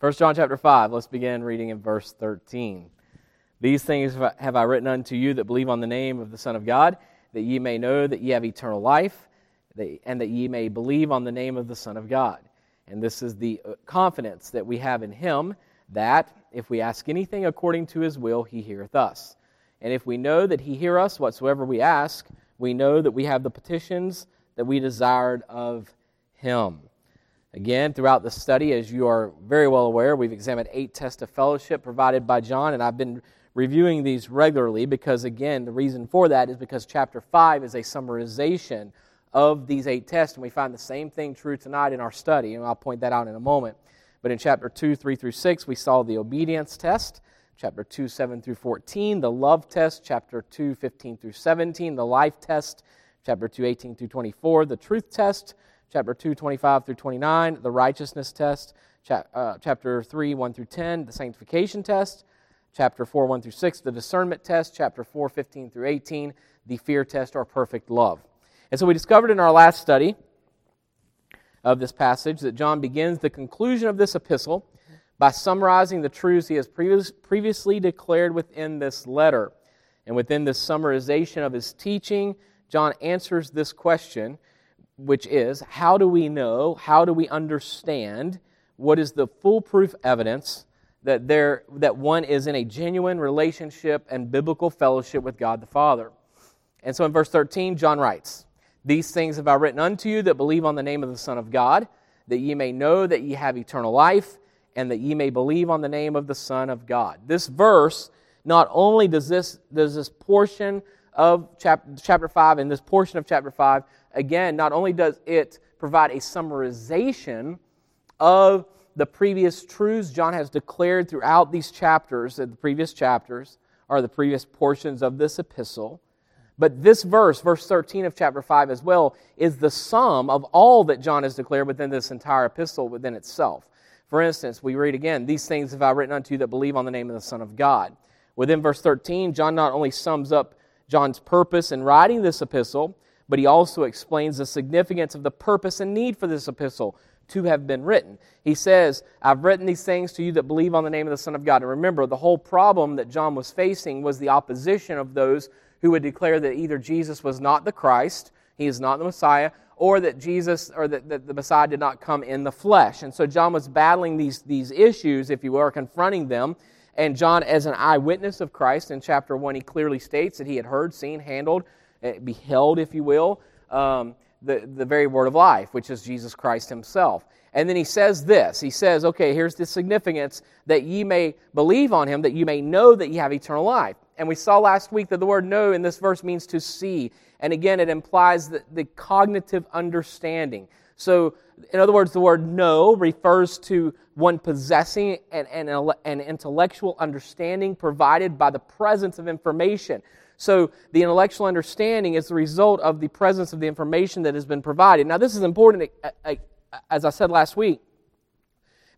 1 John chapter 5, let's begin reading in verse 13. These things have I written unto you that believe on the name of the Son of God, that ye may know that ye have eternal life, and that ye may believe on the name of the Son of God. And this is the uh, confidence that we have in him, that if we ask anything according to his will, he heareth us. And if we know that he hear us whatsoever we ask, we know that we have the petitions that we desired of him. Again, throughout the study, as you are very well aware, we've examined eight tests of fellowship provided by John, and I've been reviewing these regularly because, again, the reason for that is because chapter 5 is a summarization of these eight tests, and we find the same thing true tonight in our study, and I'll point that out in a moment. But in chapter 2, 3 through 6, we saw the obedience test. Chapter 2, 7 through 14, the love test. Chapter 2, 15 through 17, the life test. Chapter 2, 18 through 24, the truth test chapter 2, 25 through 29, the righteousness test, uh, chapter 3, 1 through 10, the sanctification test, chapter 4, 1 through 6, the discernment test, chapter 4, 15 through 18, the fear test or perfect love. And so we discovered in our last study of this passage that John begins the conclusion of this epistle by summarizing the truths he has previous, previously declared within this letter. And within this summarization of his teaching, John answers this question which is how do we know, how do we understand what is the foolproof evidence that, there, that one is in a genuine relationship and biblical fellowship with God the Father? And so in verse 13, John writes, These things have I written unto you that believe on the name of the Son of God, that ye may know that ye have eternal life, and that ye may believe on the name of the Son of God. This verse, not only does this, does this portion of chapter, chapter 5 and this portion of chapter 5 again, not only does it provide a summarization of the previous truths John has declared throughout these chapters, the previous chapters, or the previous portions of this epistle, but this verse, verse 13 of chapter 5 as well, is the sum of all that John has declared within this entire epistle within itself. For instance, we read again, These things have I written unto you that believe on the name of the Son of God. Within verse 13, John not only sums up John's purpose in writing this epistle, but he also explains the significance of the purpose and need for this epistle to have been written. He says, I've written these things to you that believe on the name of the Son of God. And remember, the whole problem that John was facing was the opposition of those who would declare that either Jesus was not the Christ, he is not the Messiah, or that Jesus or that, that the Messiah did not come in the flesh. And so John was battling these, these issues, if you or confronting them. And John, as an eyewitness of Christ in chapter 1, he clearly states that he had heard, seen, handled, Eh, beheld, if you will, um, the, the very word of life, which is Jesus Christ himself. And then he says this He says, okay, here's the significance that ye may believe on him, that you may know that ye have eternal life. And we saw last week that the word know in this verse means to see. And again, it implies the, the cognitive understanding. So, in other words, the word know refers to one possessing an, an, an intellectual understanding provided by the presence of information. So the intellectual understanding is the result of the presence of the information that has been provided. Now, this is important, uh, uh, as I said last week,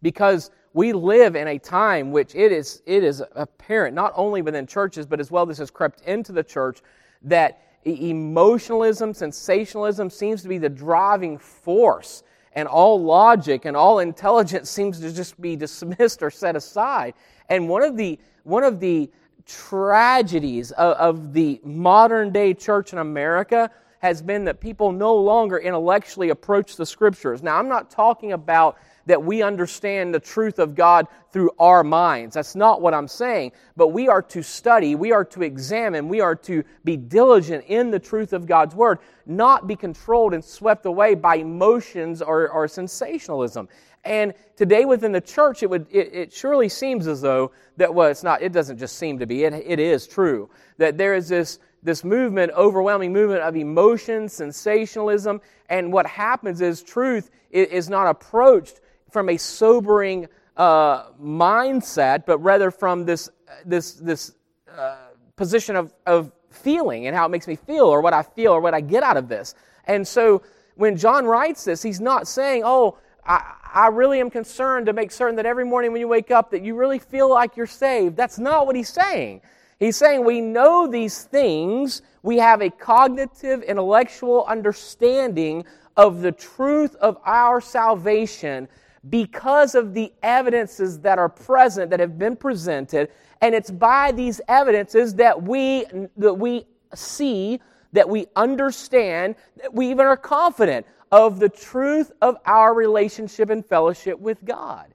because we live in a time which it is, it is apparent, not only within churches, but as well this has crept into the church, that emotionalism, sensationalism seems to be the driving force, and all logic and all intelligence seems to just be dismissed or set aside. And one of the, one of the tragedies of, of the modern day church in America has been that people no longer intellectually approach the scriptures. Now, I'm not talking about that we understand the truth of God through our minds. That's not what I'm saying. But we are to study, we are to examine, we are to be diligent in the truth of God's Word, not be controlled and swept away by emotions or, or sensationalism. And today within the church, it, would, it, it, surely seems as though that, well, it's not, it doesn't just seem to be, it, it is true, that there is this, this movement, overwhelming movement of emotion, sensationalism, and what happens is truth is not approached from a sobering uh, mindset, but rather from this, this, this uh, position of, of feeling and how it makes me feel, or what I feel, or what I get out of this. And so when John writes this, he's not saying, oh, I, I really am concerned to make certain that every morning when you wake up that you really feel like you're saved. That's not what he's saying. He's saying we know these things, we have a cognitive, intellectual understanding of the truth of our salvation, because of the evidences that are present, that have been presented. And it's by these evidences that we, that we see, that we understand, that we even are confident of the truth of our relationship and fellowship with God.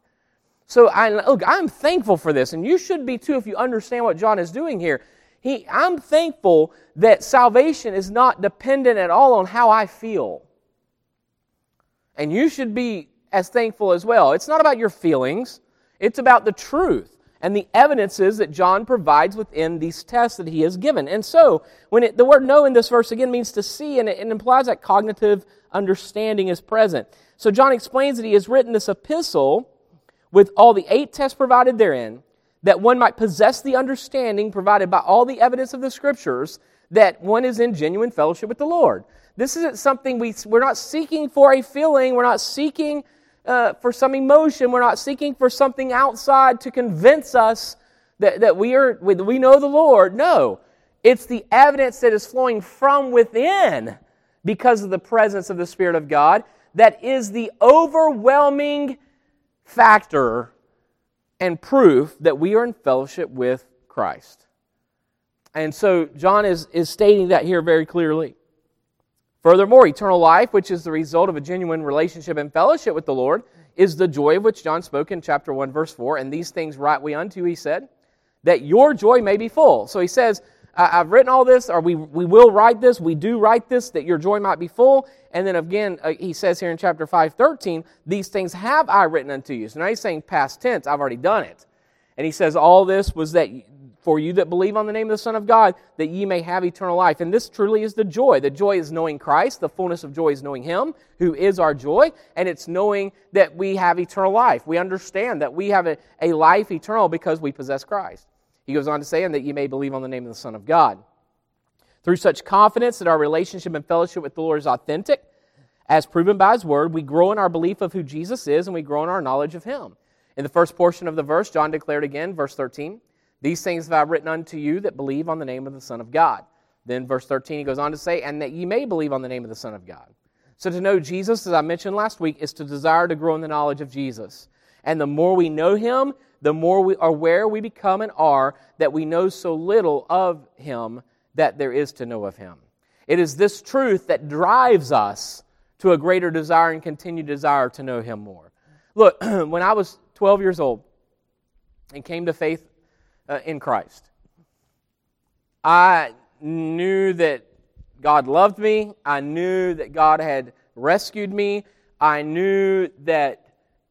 So I, look, I'm thankful for this, and you should be too if you understand what John is doing here. He, I'm thankful that salvation is not dependent at all on how I feel. And you should be as thankful as well. It's not about your feelings, it's about the truth and the evidences that John provides within these tests that he has given. And so, when it, the word know in this verse again means to see, and it, it implies that cognitive understanding is present. So, John explains that he has written this epistle with all the eight tests provided therein, that one might possess the understanding provided by all the evidence of the scriptures, that one is in genuine fellowship with the Lord. This isn't something we, we're not seeking for a feeling, we're not seeking uh, for some emotion. We're not seeking for something outside to convince us that, that we, are, we know the Lord. No, it's the evidence that is flowing from within because of the presence of the Spirit of God that is the overwhelming factor and proof that we are in fellowship with Christ. And so John is, is stating that here very clearly. Furthermore, eternal life, which is the result of a genuine relationship and fellowship with the Lord, is the joy of which John spoke in chapter 1, verse 4. And these things write we unto, you, he said, that your joy may be full. So he says, I've written all this, or we, we will write this, we do write this, that your joy might be full. And then again, uh, he says here in chapter 5, 13, these things have I written unto you. So now he's saying past tense, I've already done it. And he says, all this was that for you that believe on the name of the Son of God, that ye may have eternal life. And this truly is the joy. The joy is knowing Christ. The fullness of joy is knowing Him, who is our joy. And it's knowing that we have eternal life. We understand that we have a, a life eternal because we possess Christ. He goes on to say, and that ye may believe on the name of the Son of God. Through such confidence that our relationship and fellowship with the Lord is authentic, as proven by His Word, we grow in our belief of who Jesus is and we grow in our knowledge of Him. In the first portion of the verse, John declared again, verse 13, these things have I written unto you that believe on the name of the Son of God. Then, verse 13, he goes on to say, and that ye may believe on the name of the Son of God. So, to know Jesus, as I mentioned last week, is to desire to grow in the knowledge of Jesus. And the more we know him, the more we are aware we become and are that we know so little of him that there is to know of him. It is this truth that drives us to a greater desire and continued desire to know him more. Look, when I was 12 years old and came to faith uh, in Christ. I knew that God loved me. I knew that God had rescued me. I knew that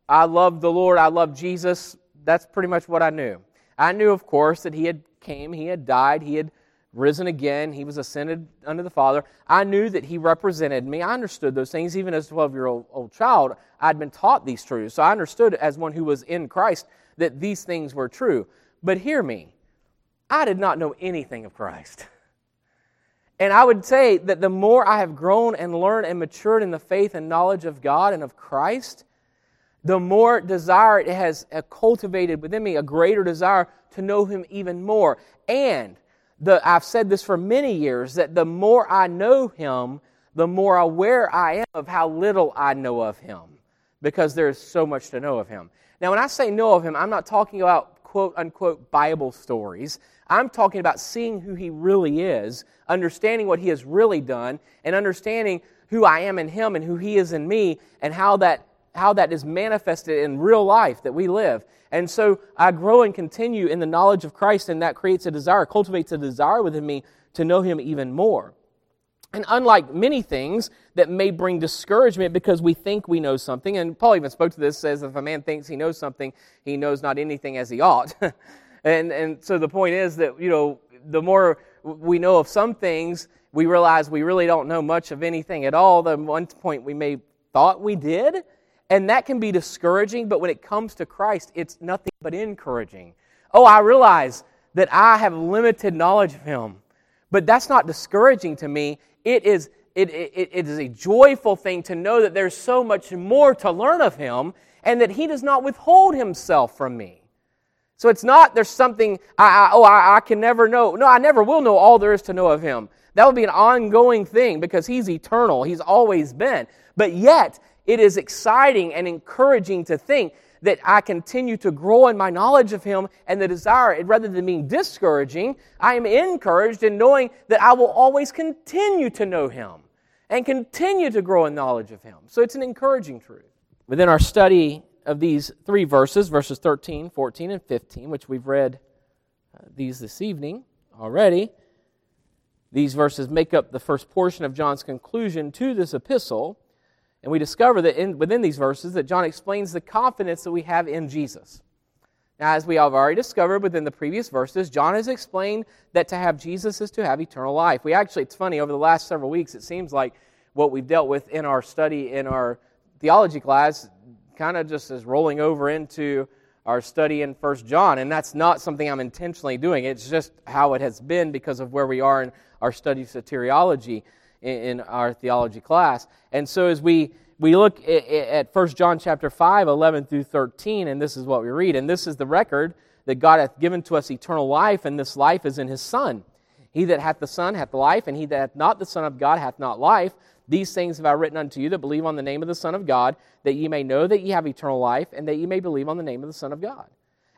I loved the Lord. I loved Jesus. That's pretty much what I knew. I knew, of course, that He had came, He had died, He had risen again, He was ascended unto the Father. I knew that He represented me. I understood those things. Even as a 12 year old child, I'd been taught these truths. So I understood as one who was in Christ that these things were true. But hear me, I did not know anything of Christ. And I would say that the more I have grown and learned and matured in the faith and knowledge of God and of Christ, the more desire it has uh, cultivated within me, a greater desire to know Him even more. And the, I've said this for many years that the more I know Him, the more aware I am of how little I know of Him because there is so much to know of Him. Now, when I say know of Him, I'm not talking about quote unquote Bible stories. I'm talking about seeing who He really is, understanding what He has really done, and understanding who I am in Him and who He is in me, and how that, how that is manifested in real life that we live. And so I grow and continue in the knowledge of Christ, and that creates a desire, cultivates a desire within me to know Him even more. And unlike many things that may bring discouragement because we think we know something, and Paul even spoke to this, says if a man thinks he knows something, he knows not anything as he ought. and, and so the point is that, you know, the more we know of some things, we realize we really don't know much of anything at all. The one point we may thought we did, and that can be discouraging, but when it comes to Christ, it's nothing but encouraging. Oh, I realize that I have limited knowledge of Him. But that's not discouraging to me it is, it, it, it is a joyful thing to know that there's so much more to learn of Him and that He does not withhold Himself from me. So it's not there's something, I, I, oh, I, I can never know. No, I never will know all there is to know of Him. That would be an ongoing thing because He's eternal. He's always been. But yet, it is exciting and encouraging to think that I continue to grow in my knowledge of Him and the desire, rather than being discouraging, I am encouraged in knowing that I will always continue to know Him and continue to grow in knowledge of Him. So it's an encouraging truth. Within our study of these three verses, verses 13, 14, and 15, which we've read uh, these this evening already, these verses make up the first portion of John's conclusion to this epistle. And we discover that in, within these verses that John explains the confidence that we have in Jesus. Now, as we have already discovered within the previous verses, John has explained that to have Jesus is to have eternal life. We actually, it's funny, over the last several weeks, it seems like what we've dealt with in our study in our theology class kind of just is rolling over into our study in First John. And that's not something I'm intentionally doing, it's just how it has been because of where we are in our study of soteriology in, our theology class. And so as we we look at 1 John chapter 5, 11 through 13, and this is what we read. And this is the record that God hath given to us eternal life, and this life is in his Son. He that hath the Son hath life, and he that hath not the Son of God hath not life. These things have I written unto you that believe on the name of the Son of God, that ye may know that ye have eternal life, and that ye may believe on the name of the Son of God.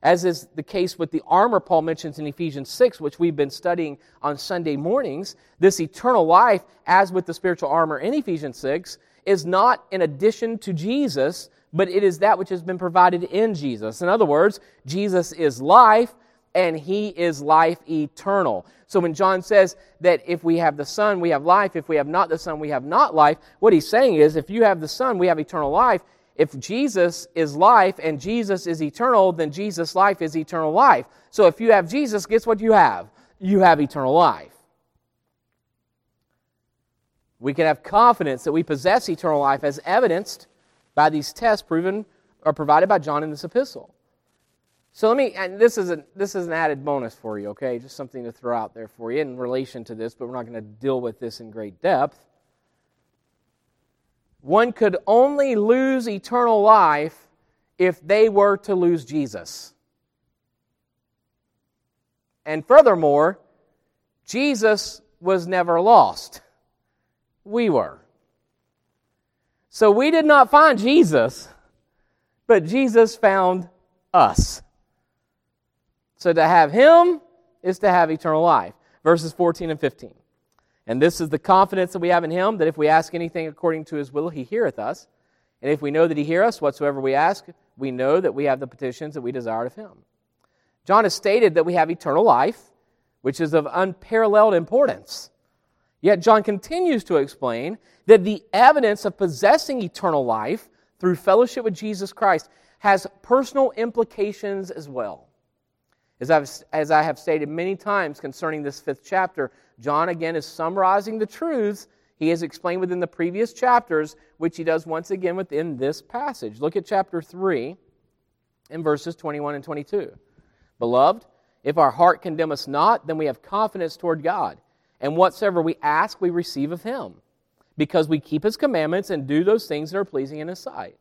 As is the case with the armor Paul mentions in Ephesians 6, which we've been studying on Sunday mornings, this eternal life, as with the spiritual armor in Ephesians 6, is not in addition to Jesus, but it is that which has been provided in Jesus. In other words, Jesus is life and he is life eternal. So when John says that if we have the Son, we have life, if we have not the Son, we have not life, what he's saying is if you have the Son, we have eternal life. If Jesus is life and Jesus is eternal, then Jesus' life is eternal life. So if you have Jesus, guess what you have? You have eternal life. We can have confidence that we possess eternal life as evidenced by these tests proven or provided by John in this epistle. So let me, and this is, a, this is an added bonus for you, okay? Just something to throw out there for you in relation to this, but we're not going to deal with this in great depth. One could only lose eternal life if they were to lose Jesus. And furthermore, Jesus was never lost we were. So we did not find Jesus, but Jesus found us. So to have him is to have eternal life. Verses 14 and 15. And this is the confidence that we have in him that if we ask anything according to his will, he heareth us. And if we know that he heareth us, whatsoever we ask, we know that we have the petitions that we desire of him. John has stated that we have eternal life, which is of unparalleled importance. Yet John continues to explain that the evidence of possessing eternal life through fellowship with Jesus Christ has personal implications as well. As, I've, as I have stated many times concerning this fifth chapter, John again is summarizing the truths he has explained within the previous chapters, which he does once again within this passage. Look at chapter 3 in verses 21 and 22. Beloved, if our heart condemn us not, then we have confidence toward God and whatsoever we ask, we receive of him, because we keep his commandments and do those things that are pleasing in his sight.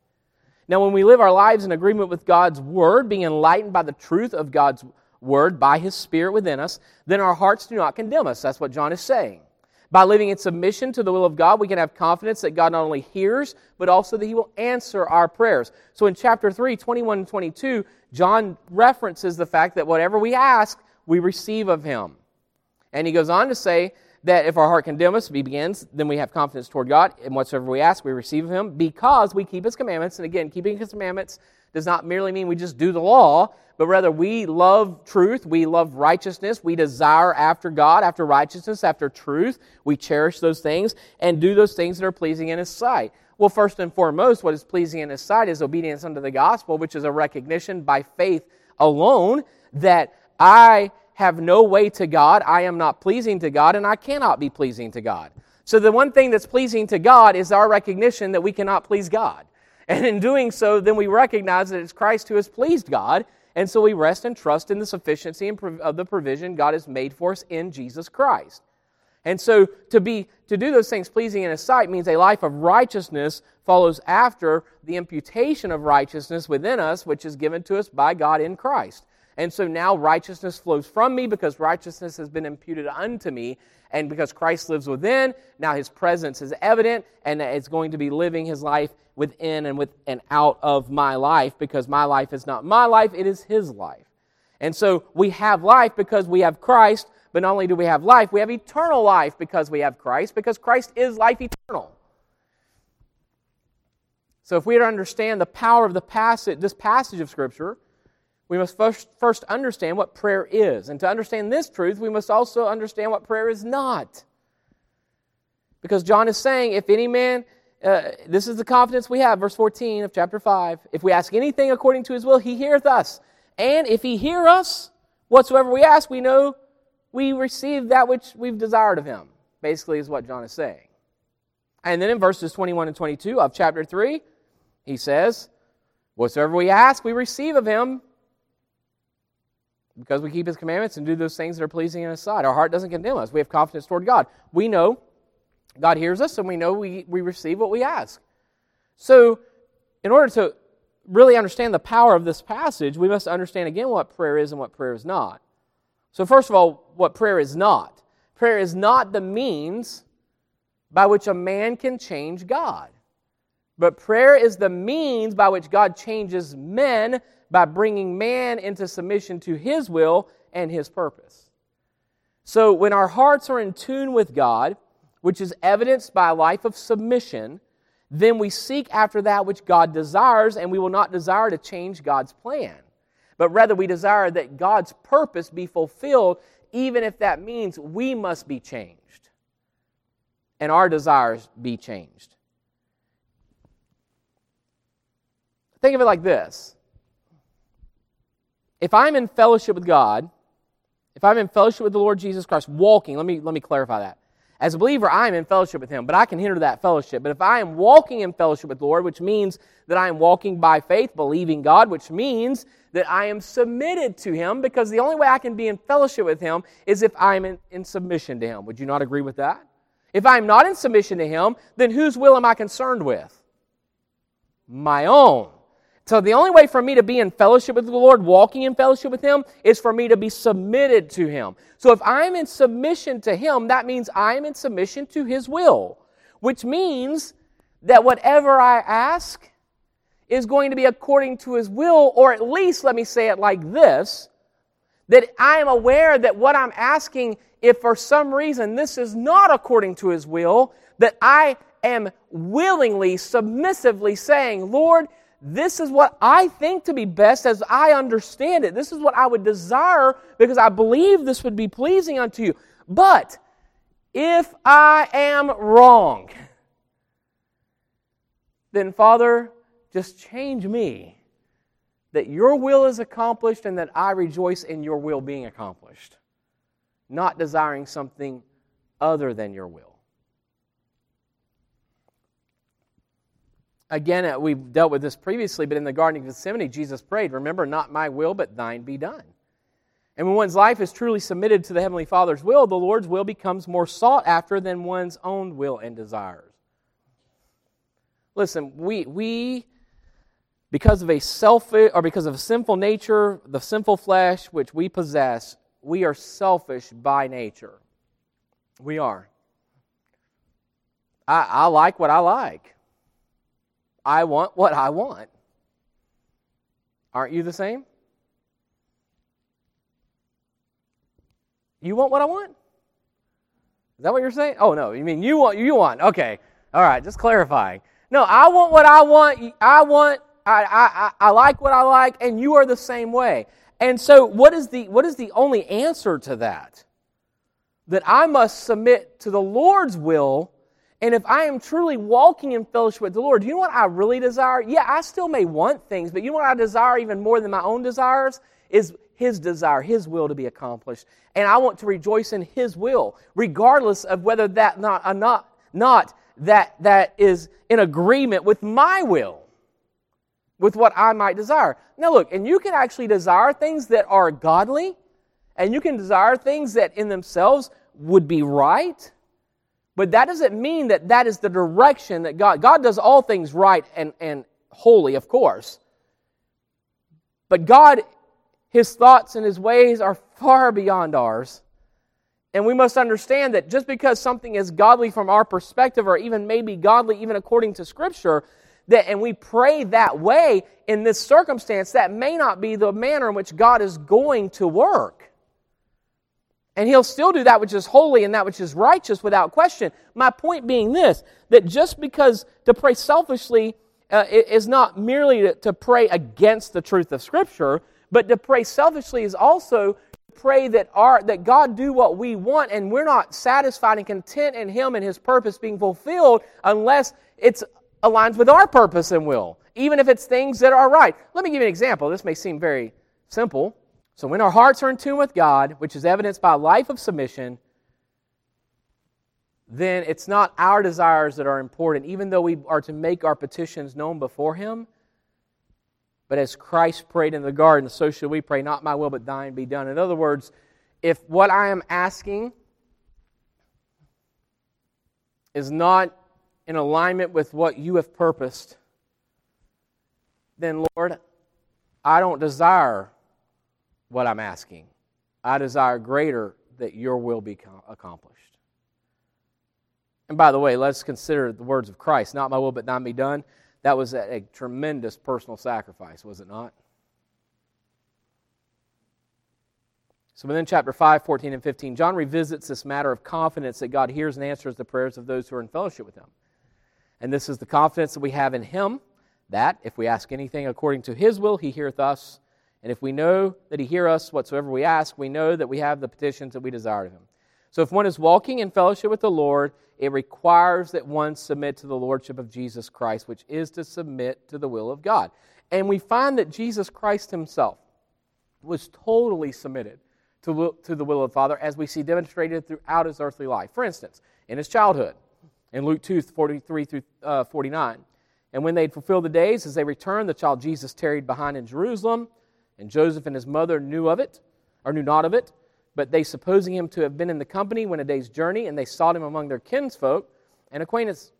Now, when we live our lives in agreement with God's word, being enlightened by the truth of God's word by his spirit within us, then our hearts do not condemn us. That's what John is saying. By living in submission to the will of God, we can have confidence that God not only hears, but also that He will answer our prayers. So in chapter 3, 21 and 22, John references the fact that whatever we ask, we receive of Him. And he goes on to say that if our heart condemn us, he begins, then we have confidence toward God, and whatsoever we ask, we receive of him, because we keep his commandments. And again, keeping his commandments does not merely mean we just do the law, but rather we love truth, we love righteousness, we desire after God, after righteousness, after truth. We cherish those things and do those things that are pleasing in his sight. Well, first and foremost, what is pleasing in his sight is obedience unto the gospel, which is a recognition by faith alone that I have no way to God, I am not pleasing to God, and I cannot be pleasing to God. So, the one thing that's pleasing to God is our recognition that we cannot please God. And in doing so, then we recognize that it's Christ who has pleased God, and so we rest and trust in the sufficiency of the provision God has made for us in Jesus Christ. And so to be to do those things pleasing in his sight means a life of righteousness follows after the imputation of righteousness within us which is given to us by God in Christ. And so now righteousness flows from me because righteousness has been imputed unto me. And because Christ lives within, now his presence is evident and it's going to be living his life within and with and out of my life because my life is not my life, it is his life. And so we have life because we have Christ, but not only do we have life, we have eternal life because we have Christ, because Christ is life eternal. So if we are to understand the power of the passage, this passage of Scripture, we must first, first understand what prayer is. And to understand this truth, we must also understand what prayer is not. Because John is saying, if any man, uh, this is the confidence we have, verse 14 of chapter 5. If we ask anything according to his will, he heareth us. And if he hear us, whatsoever we ask, we know we receive that which we've desired of him. Basically, is what John is saying. And then in verses 21 and 22 of chapter 3, he says, Whatsoever we ask, we receive of him because we keep his commandments and do those things that are pleasing in his sight. Our heart doesn't condemn us. We have confidence toward God. We know God hears us and we know we, we receive what we ask. So, in order to really understand the power of this passage, we must understand again what prayer is and what prayer is not. So, first of all, what prayer is not. Prayer is not the means by which a man can change God. But prayer is the means by which God changes men by bringing man into submission to his will and his purpose. So, when our hearts are in tune with God, which is evidenced by a life of submission, then we seek after that which God desires, and we will not desire to change God's plan. But rather, we desire that God's purpose be fulfilled, even if that means we must be changed and our desires be changed. Think of it like this if I'm in fellowship with God, if I'm in fellowship with the Lord Jesus Christ, walking, let me, let me clarify that. As a believer, I am in fellowship with Him, but I can hinder that fellowship. But if I am walking in fellowship with the Lord, which means that I am walking by faith, believing God, which means that I am submitted to Him, because the only way I can be in fellowship with Him is if I'm in, in submission to Him. Would you not agree with that? If I'm not in submission to Him, then whose will am I concerned with? My own. So the only way for me to be in fellowship with the Lord, walking in fellowship with Him, is for me to be submitted to Him. So if I'm in submission to Him, that means I'm in submission to His will, which means that whatever I ask is going to be according to His will, or at least, let me say it like this, that I am aware that what I'm asking, if for some reason this is not according to His will, that I am willingly, submissively saying, Lord, this is what I think to be best as I understand it. This is what I would desire because I believe this would be pleasing unto you. But if I am wrong, then Father, just change me that your will is accomplished and that I rejoice in your will being accomplished, not desiring something other than your will. Again, uh, we've dealt with this previously, but in the Garden of Gethsemane, Jesus prayed, Remember, not my will, but thine be done. And when one's life is truly submitted to the Heavenly Father's will, the Lord's will becomes more sought after than one's own will and desires. Listen, we, we because of a selfish or because of a sinful nature, the sinful flesh which we possess, we are selfish by nature. We are. I, I like what I like. I want what I want. Aren't you the same? You want what I want? Is that what you're saying? Oh no, you mean you want you want. Okay. All right, just clarifying. No, I want what I want. I want I, I, I like what I like, and you are the same way. And so what is the what is the only answer to that? That I must submit to the Lord's will and if I am truly walking in fellowship with the Lord, you know what I really desire? Yeah, I still may want things, but you know what I desire even more than my own desires? Is His desire, His will to be accomplished. And I want to rejoice in His will, regardless of whether that not, uh, not, not that, that is in agreement with my will, with what I might desire. Now, look, and you can actually desire things that are godly, and you can desire things that in themselves would be right but that doesn't mean that that is the direction that God, God does all things right and, and holy, of course. But God, His thoughts and His ways are far beyond ours. And we must understand that just because something is godly from our perspective, or even maybe godly even according to Scripture, that, and we pray that way in this circumstance, that may not be the manner in which God is going to work. And he'll still do that which is holy and that which is righteous without question. My point being this that just because to pray selfishly uh, is not merely to, to pray against the truth of Scripture, but to pray selfishly is also to pray that our that God do what we want and we're not satisfied and content in him and his purpose being fulfilled unless it's aligns with our purpose and will, even if it's things that are right. Let me give you an example. This may seem very simple. So, when our hearts are in tune with God, which is evidenced by a life of submission, then it's not our desires that are important, even though we are to make our petitions known before Him. But as Christ prayed in the garden, so should we pray, not my will, but thine be done. In other words, if what I am asking is not in alignment with what you have purposed, then, Lord, I don't desire what I'm asking. I desire greater that your will be accomplished. And by the way, let's consider the words of Christ not my will, but thine be done. That was a, a tremendous personal sacrifice, was it not? So within chapter 5, 14, and 15, John revisits this matter of confidence that God hears and answers the prayers of those who are in fellowship with him. And this is the confidence that we have in him that if we ask anything according to his will, he heareth us. And if we know that he hear us whatsoever we ask, we know that we have the petitions that we desire of him. So if one is walking in fellowship with the Lord, it requires that one submit to the lordship of Jesus Christ, which is to submit to the will of God. And we find that Jesus Christ himself was totally submitted to, to the will of the Father, as we see demonstrated throughout his earthly life. For instance, in his childhood, in Luke 2 43 through uh, 49. And when they had fulfilled the days, as they returned, the child Jesus tarried behind in Jerusalem, and Joseph and his mother knew of it, or knew not of it. But they, supposing him to have been in the company, went a day's journey, and they sought him among their kinsfolk and acquaintance.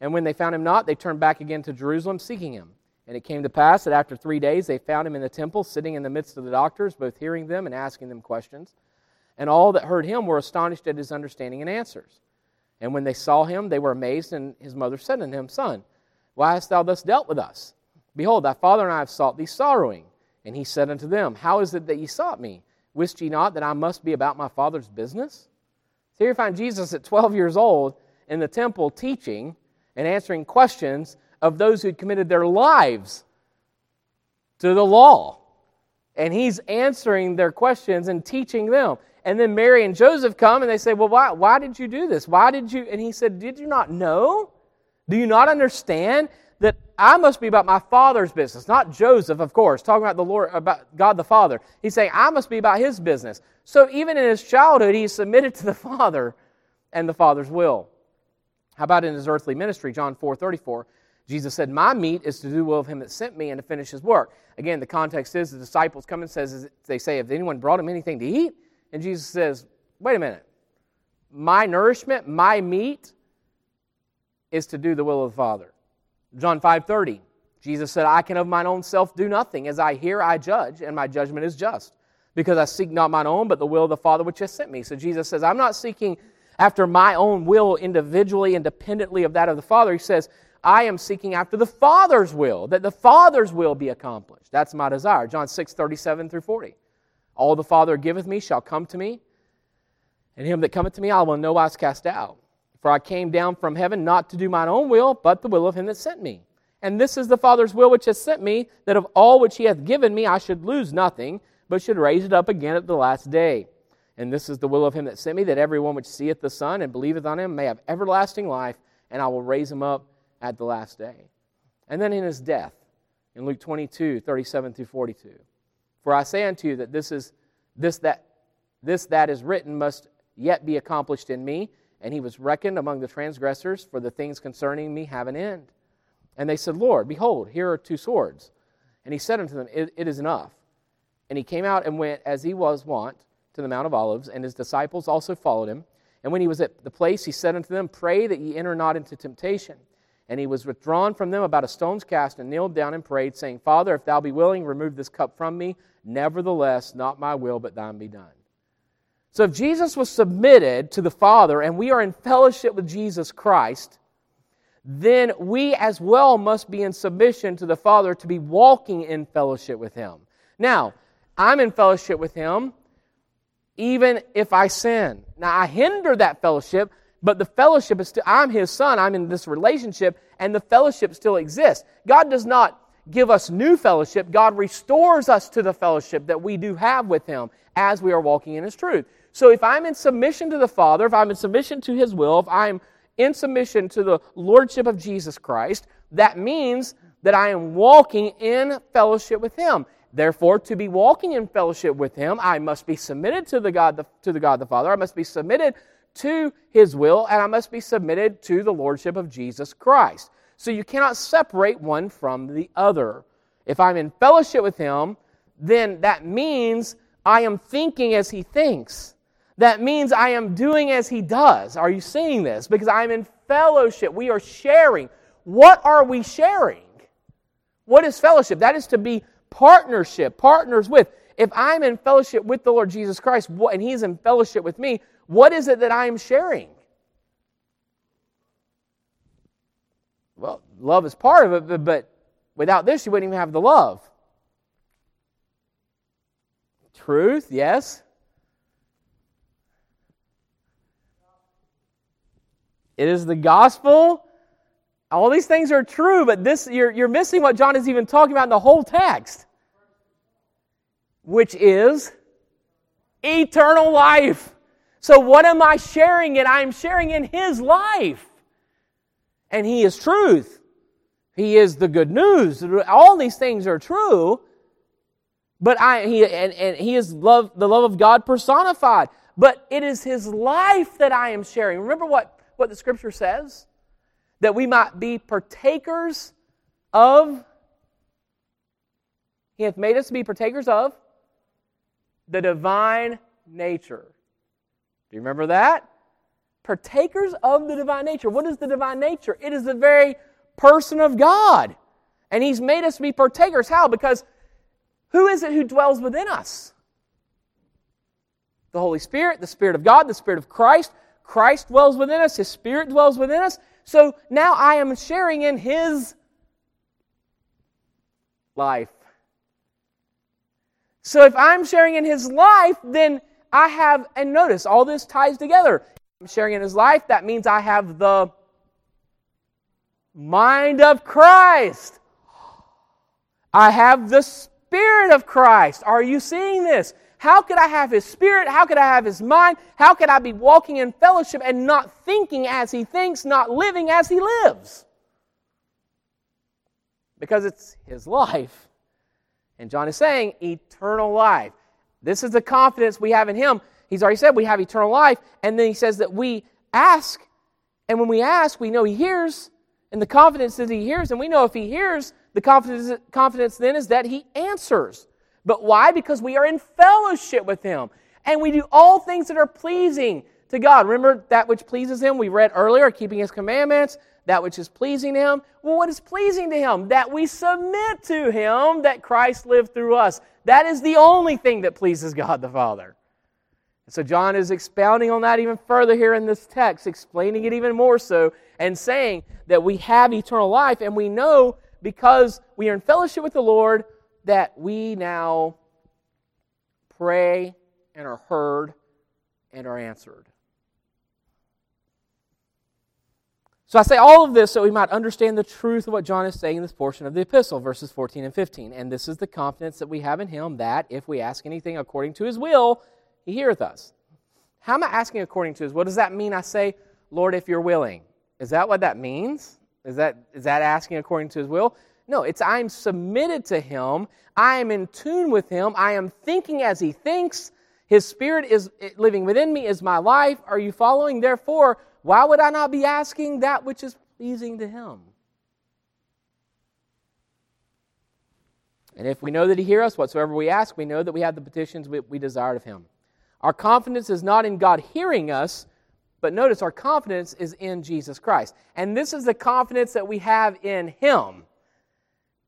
And when they found him not, they turned back again to Jerusalem, seeking him. And it came to pass that after three days they found him in the temple, sitting in the midst of the doctors, both hearing them and asking them questions. And all that heard him were astonished at his understanding and answers. And when they saw him, they were amazed, and his mother said unto him, Son, why hast thou thus dealt with us? Behold, thy father and I have sought thee sorrowing. And he said unto them, How is it that ye sought me? Wist ye not that I must be about my father's business? So here you find Jesus at 12 years old in the temple teaching and answering questions of those who'd committed their lives to the law. And he's answering their questions and teaching them. And then Mary and Joseph come and they say, Well, why, why did you do this? Why did you? And he said, Did you not know? Do you not understand I must be about my father's business? Not Joseph, of course, talking about the Lord, about God the Father. He's saying, I must be about his business. So even in his childhood, he submitted to the Father and the Father's will. How about in his earthly ministry, John 4 34? Jesus said, My meat is to do the will of him that sent me and to finish his work. Again, the context is the disciples come and says, they say, Have anyone brought him anything to eat? And Jesus says, Wait a minute. My nourishment, my meat, is to do the will of the Father. John 5:30. Jesus said, I can of mine own self do nothing. As I hear, I judge, and my judgment is just. Because I seek not mine own, but the will of the Father which has sent me. So Jesus says, I'm not seeking after my own will individually, independently of that of the Father. He says, I am seeking after the Father's will, that the Father's will be accomplished. That's my desire. John 6:37 through 40. All the Father giveth me shall come to me, and him that cometh to me I will no wise cast out. For I came down from heaven not to do mine own will, but the will of him that sent me. And this is the Father's will which has sent me, that of all which he hath given me I should lose nothing, but should raise it up again at the last day. And this is the will of him that sent me, that every one which seeth the Son and believeth on him may have everlasting life, and I will raise him up at the last day. And then in his death, in Luke 22, 37 through 42. For I say unto you that this is this that this that is written must yet be accomplished in me. And he was reckoned among the transgressors, for the things concerning me have an end. And they said, Lord, behold, here are two swords. And he said unto them, it, it is enough. And he came out and went, as he was wont, to the Mount of Olives, and his disciples also followed him. And when he was at the place, he said unto them, Pray that ye enter not into temptation. And he was withdrawn from them about a stone's cast, and kneeled down and prayed, saying, Father, if thou be willing, remove this cup from me. Nevertheless, not my will, but thine be done. So if Jesus was submitted to the Father and we are in fellowship with Jesus Christ, then we as well must be in submission to the Father to be walking in fellowship with Him. Now, I'm in fellowship with Him even if I sin. Now, I hinder that fellowship, but the fellowship is still, I'm His Son, I'm in this relationship, and the fellowship still exists. God does not give us new fellowship, God restores us to the fellowship that we do have with Him as we are walking in His truth. So if I'm in submission to the Father, if I'm in submission to His will, if I'm in submission to the Lordship of Jesus Christ, that means that I am walking in fellowship with Him. Therefore, to be walking in fellowship with Him, I must be submitted to the God the, to the God the Father. I must be submitted to His will, and I must be submitted to the Lordship of Jesus Christ. So you cannot separate one from the other. If I'm in fellowship with Him, then that means I am thinking as He thinks. That means I am doing as He does. Are you seeing this? Because I'm in fellowship. We are sharing. What are we sharing? What is fellowship? That is to be partnership, partners with. If I'm in fellowship with the Lord Jesus Christ and He's in fellowship with me, what is it that I am sharing? Well, love is part of it, but without this, you wouldn't even have the love. Truth, yes. It is the gospel. All these things are true, but this you're, you're missing what John is even talking about in the whole text, which is eternal life. So, what am I sharing in? I'm sharing in His life and He is truth. He is the good news. All these things are true, but I he and, and He is love, the love of God personified. But it is His life that I am sharing. Remember what, what the Scripture says? That we might be partakers of. He hath made us to be partakers of the divine nature. Do you remember that? partakers of the divine nature. What is the divine nature? It is the very person of God. And He's made us to be partakers. How? Because who is it who dwells within us? The Holy Spirit, the Spirit of God, the Spirit of Christ. Christ dwells within us, His Spirit dwells within us. So now I am sharing in His life. So if I'm sharing in His life, then I have, and notice, all this ties together. I'm sharing in his life, that means I have the mind of Christ. I have the Spirit of Christ. Are you seeing this? How could I have His Spirit? How could I have His mind? How could I be walking in fellowship and not thinking as He thinks, not living as He lives? Because it's His life. And John is saying eternal life. This is the confidence we have in Him. He's already said we have eternal life. And then he says that we ask. And when we ask, we know he hears. And the confidence that he hears. And we know if he hears, the confidence, confidence then is that he answers. But why? Because we are in fellowship with him. And we do all things that are pleasing to God. Remember that which pleases him? We read earlier, keeping his commandments, that which is pleasing to him. Well, what is pleasing to him? That we submit to him, that Christ lived through us. That is the only thing that pleases God the Father. So John is expounding on that even further here in this text, explaining it even more so, and saying that we have eternal life, and we know because we are in fellowship with the Lord that we now pray and are heard and are answered. So I say all of this so we might understand the truth of what John is saying in this portion of the epistle, verses 14 and 15. And this is the confidence that we have in him that if we ask anything according to his will, he heareth us. How am I asking according to his? What does that mean? I say, Lord, if you're willing. Is that what that means? Is that, is that asking according to his will? No, it's I'm submitted to him. I am in tune with him. I am thinking as he thinks. His spirit is eh, living within me, is my life. Are you following? Therefore, why would I not be asking that which is pleasing to him? And if we know that he hears us, whatsoever we ask, we know that we have the petitions we, we desired of him. Our confidence is not in God hearing us, but notice our confidence is in Jesus Christ. And this is the confidence that we have in Him.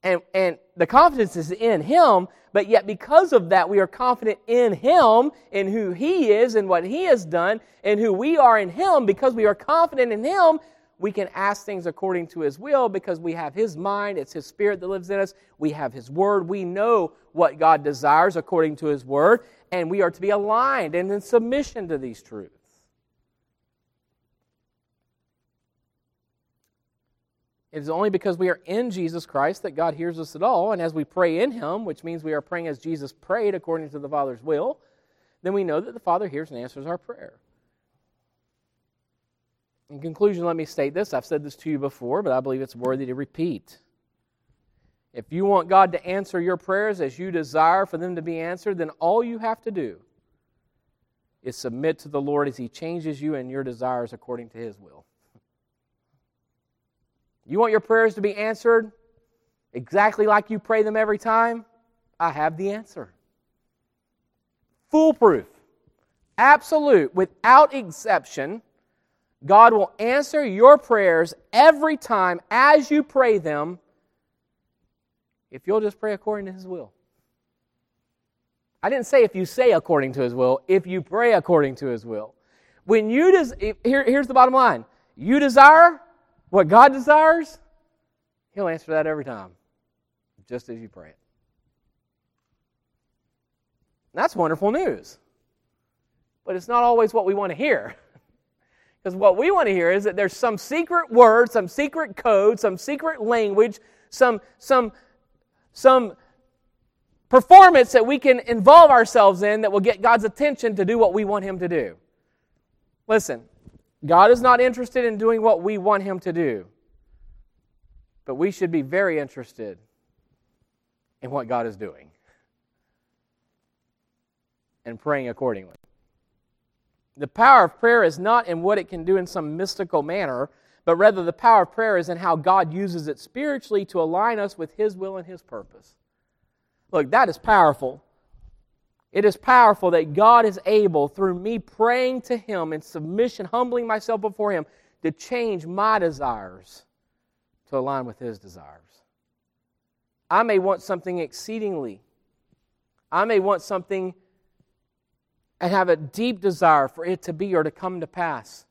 And, and the confidence is in Him, but yet because of that, we are confident in Him, in who He is and what He has done, and who we are in Him. Because we are confident in Him, we can ask things according to His will because we have His mind. It's His Spirit that lives in us. We have His Word. We know what God desires according to His Word, and we are to be aligned and in submission to these truths. It is only because we are in Jesus Christ that God hears us at all. And as we pray in Him, which means we are praying as Jesus prayed according to the Father's will, then we know that the Father hears and answers our prayer. In conclusion, let me state this. I've said this to you before, but I believe it's worthy to repeat. If you want God to answer your prayers as you desire for them to be answered, then all you have to do is submit to the Lord as He changes you and your desires according to His will. You want your prayers to be answered exactly like you pray them every time? I have the answer. Foolproof, absolute, without exception. God will answer your prayers every time as you pray them if you'll just pray according to His will. I didn't say if you say according to His will, if you pray according to His will. When you des- here, here's the bottom line you desire, what God desires, He'll answer that every time, just as you pray it. That's wonderful news. But it's not always what we want to hear. Because what we want to hear is that there's some secret word, some secret code, some secret language, some, some, some performance that we can involve ourselves in that will get God's attention to do what we want Him to do. Listen, God is not interested in doing what we want Him to do. But we should be very interested in what God is doing and praying accordingly. The power of prayer is not in what it can do in some mystical manner, but rather the power of prayer is in how God uses it spiritually to align us with His will and His purpose. Look, that is powerful. It is powerful that God is able, through me praying to Him in submission, humbling myself before Him, to change my desires to align with His desires. I may want something exceedingly, I may want something and have a deep desire for it to be or to come to pass.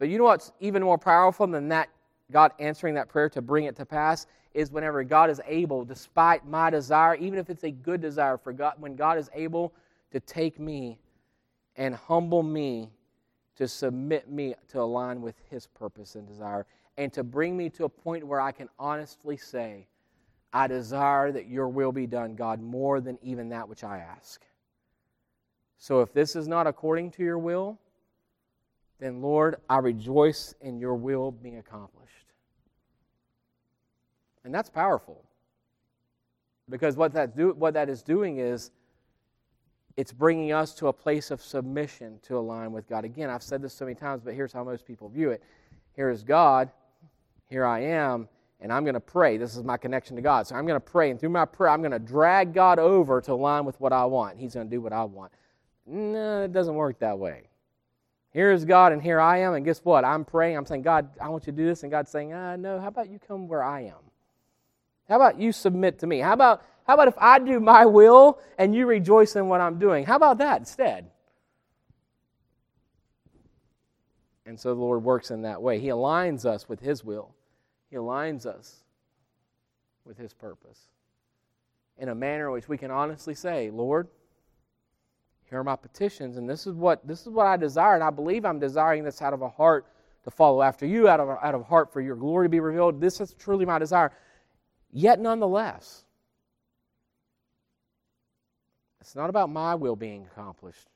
But you know what's even more powerful than that, God answering that prayer to bring it to pass, is whenever God is able, despite my desire, even if it's a good desire for God, when God is able to take me and humble me to submit me to align with His purpose and desire, and to bring me to a point where I can honestly say, I desire that your will be done, God, more than even that which I ask. So if this is not according to your will, then Lord, I rejoice in your will being accomplished. And that's powerful. Because what that, do, what that is doing is it's bringing us to a place of submission to align with God. Again, I've said this so many times, but here's how most people view it. Here is God, here I am, and I'm going to pray. This is my connection to God. So I'm going to pray, and through my prayer, I'm going to drag God over to align with what I want. He's going to do what I want. No, it doesn't work that way. Here is God, and here I am, and guess what? I'm praying. I'm saying, God, I want you to do this, and God's saying, ah, no. How about you come where I am? How about you submit to me? How about, how about if I do my will and you rejoice in what I'm doing? How about that instead? And so the Lord works in that way. He aligns us with His will, He aligns us with His purpose in a manner in which we can honestly say, Lord, here are my petitions, and this is what this is what I desire, and I believe I'm desiring this out of a heart to follow after you, out of out of heart for your glory to be revealed. This is truly my desire. Yet, nonetheless, it's not about my will being accomplished,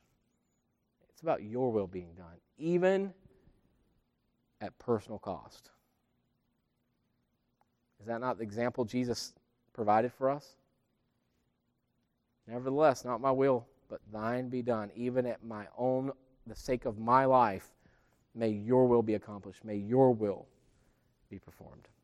it's about your will being done, even at personal cost. Is that not the example Jesus provided for us? Nevertheless, not my will, but thine be done, even at my own, the sake of my life. May your will be accomplished. May your will be performed.